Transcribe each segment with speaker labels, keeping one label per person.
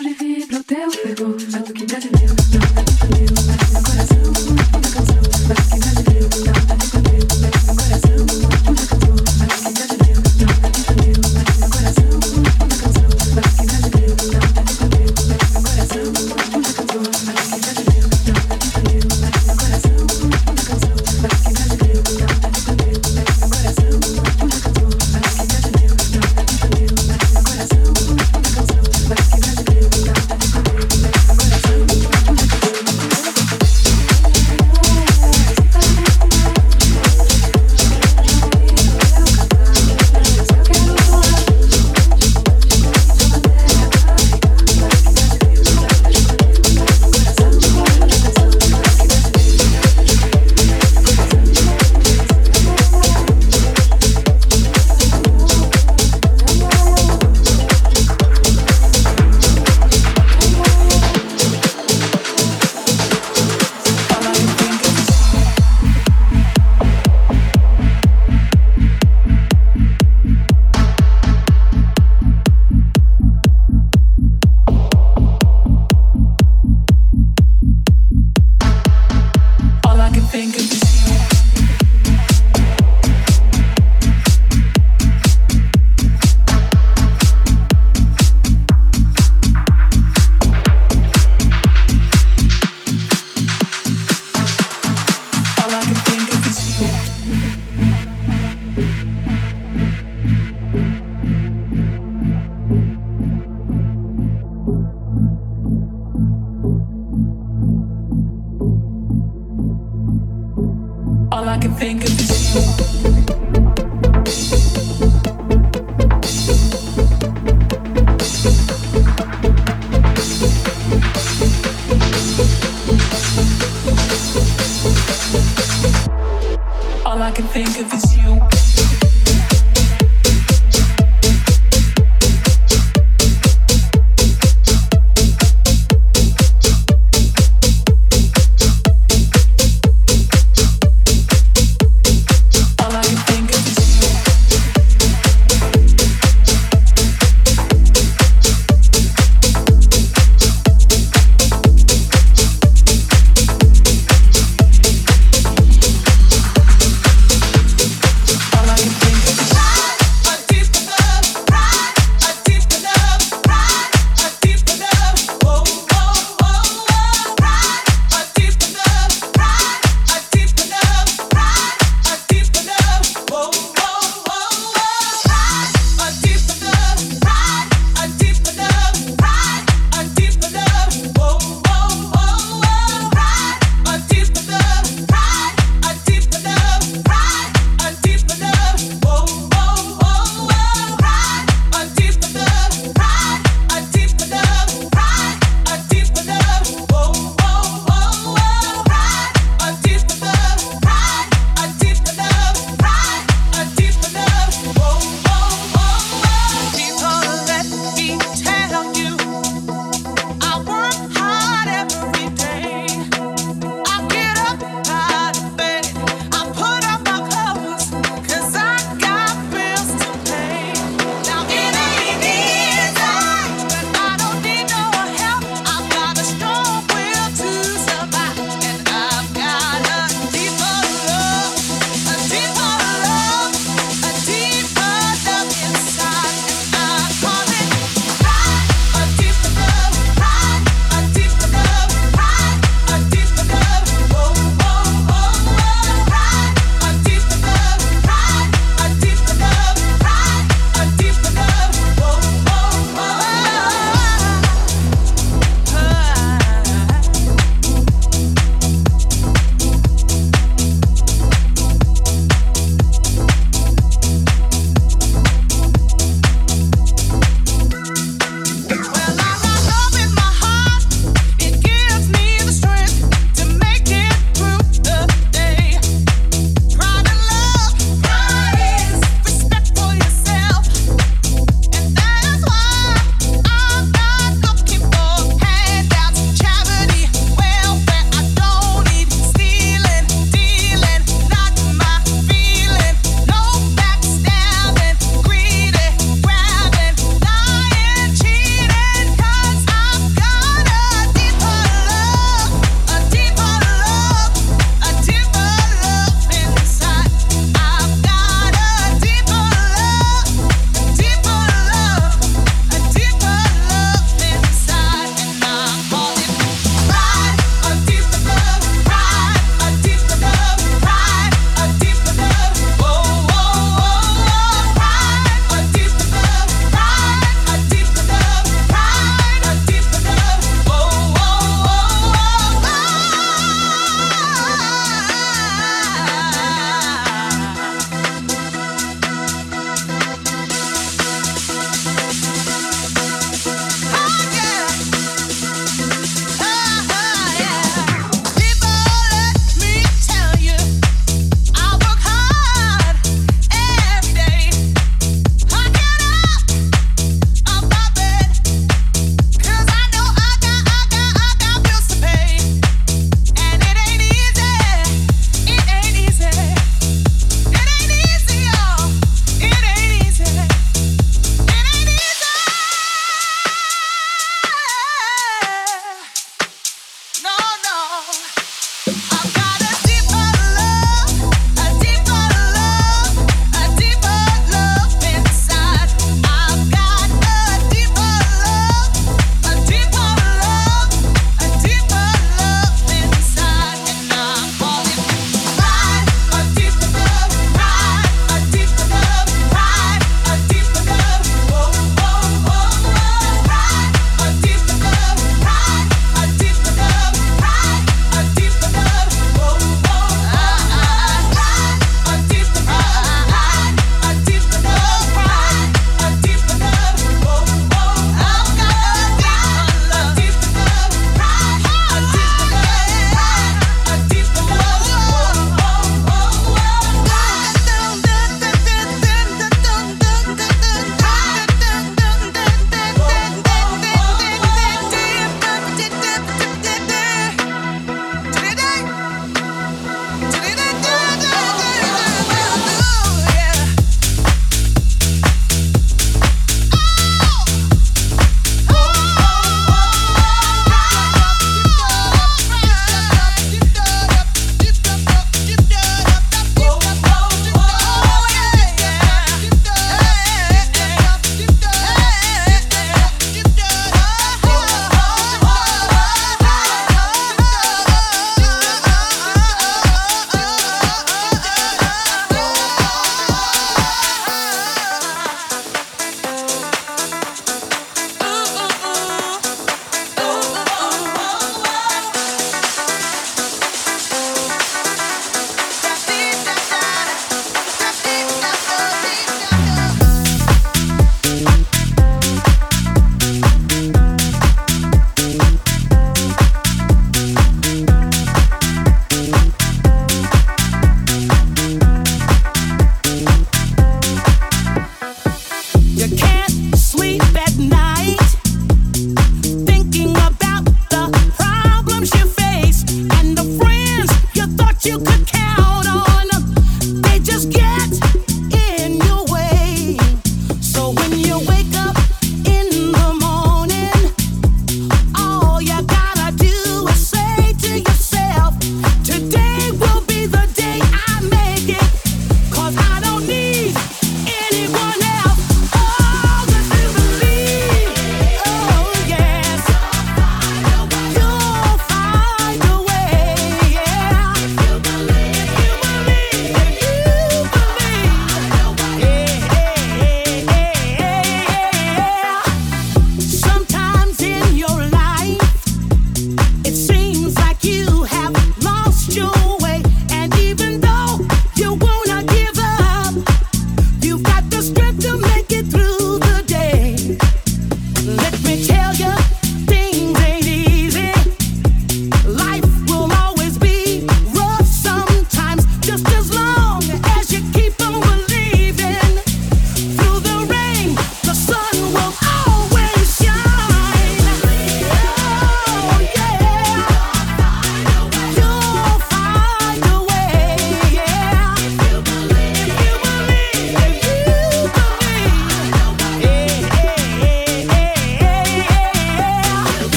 Speaker 1: sobrevive ao teu fervor, batuque brasileiro. É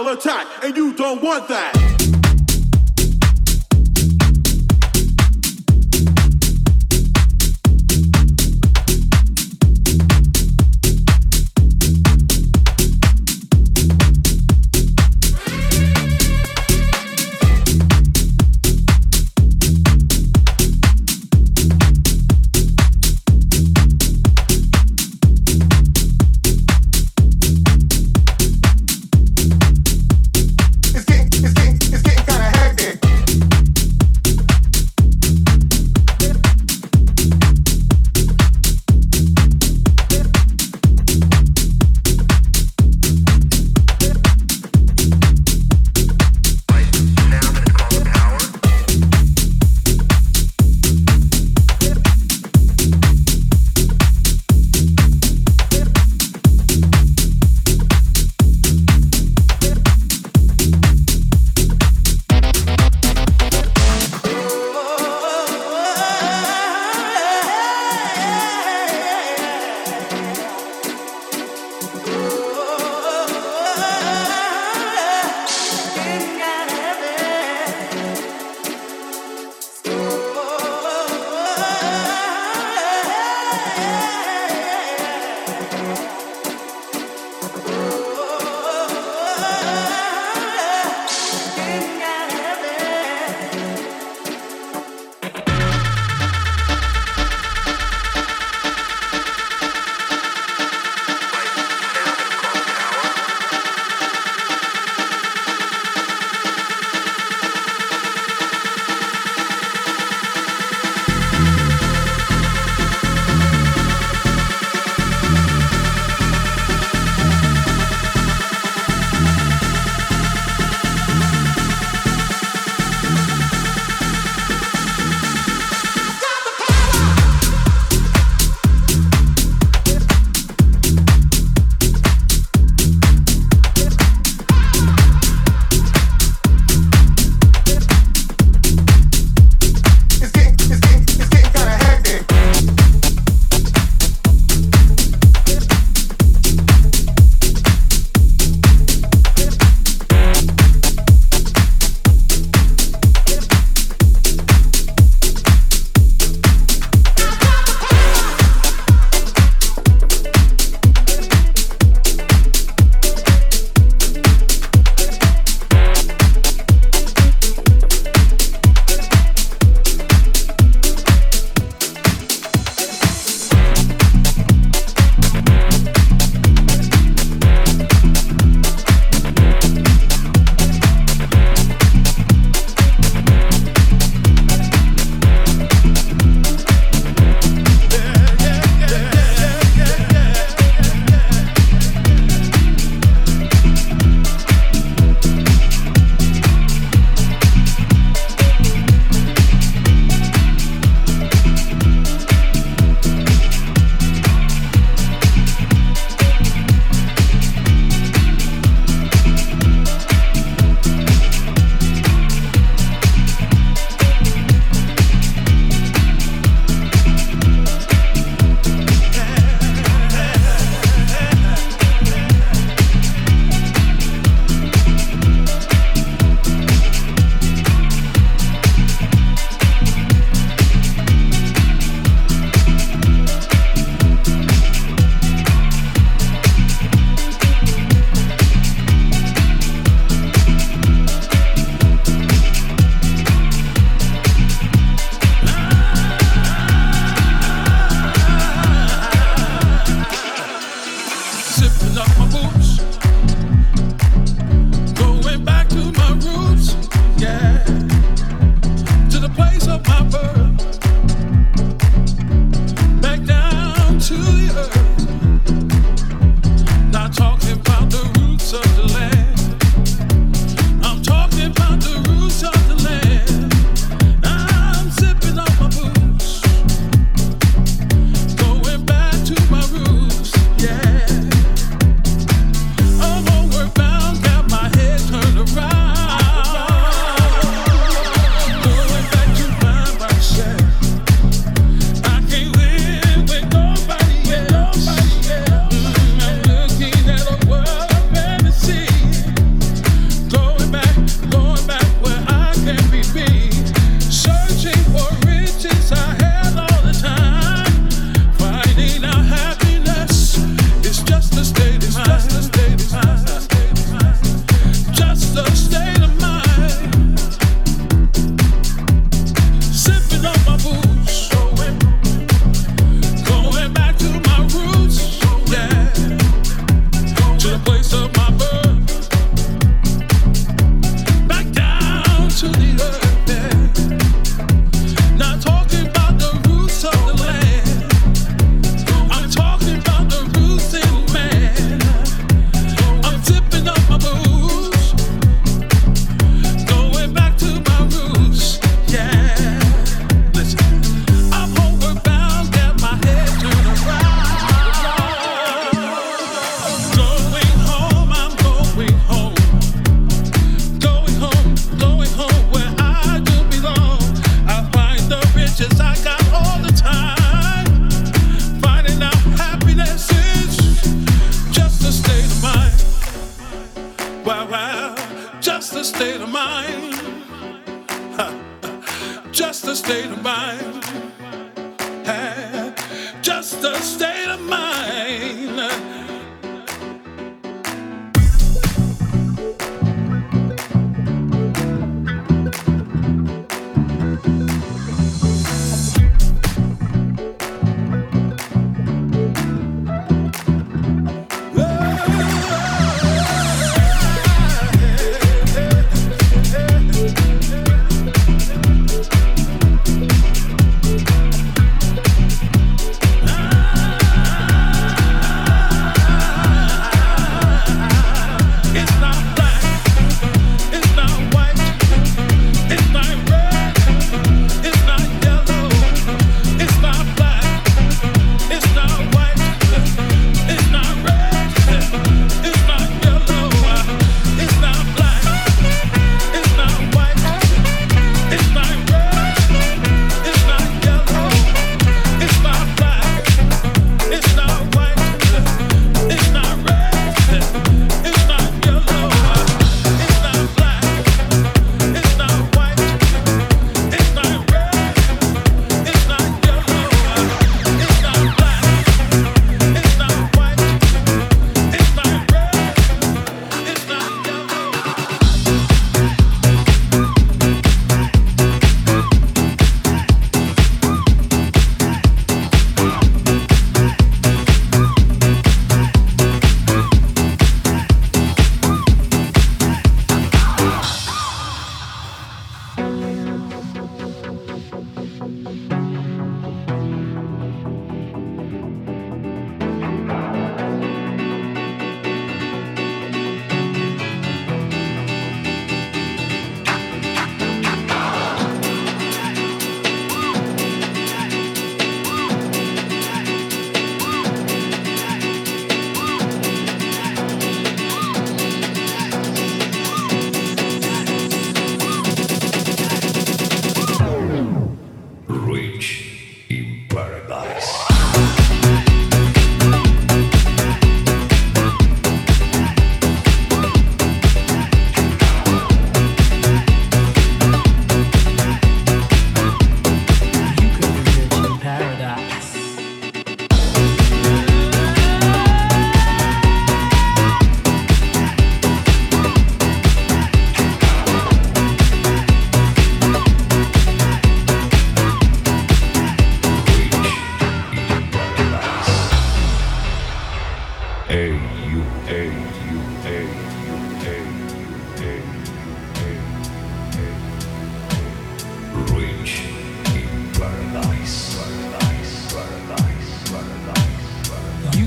Speaker 2: will attack, and you don't want that.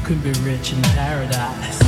Speaker 3: could be rich in paradise.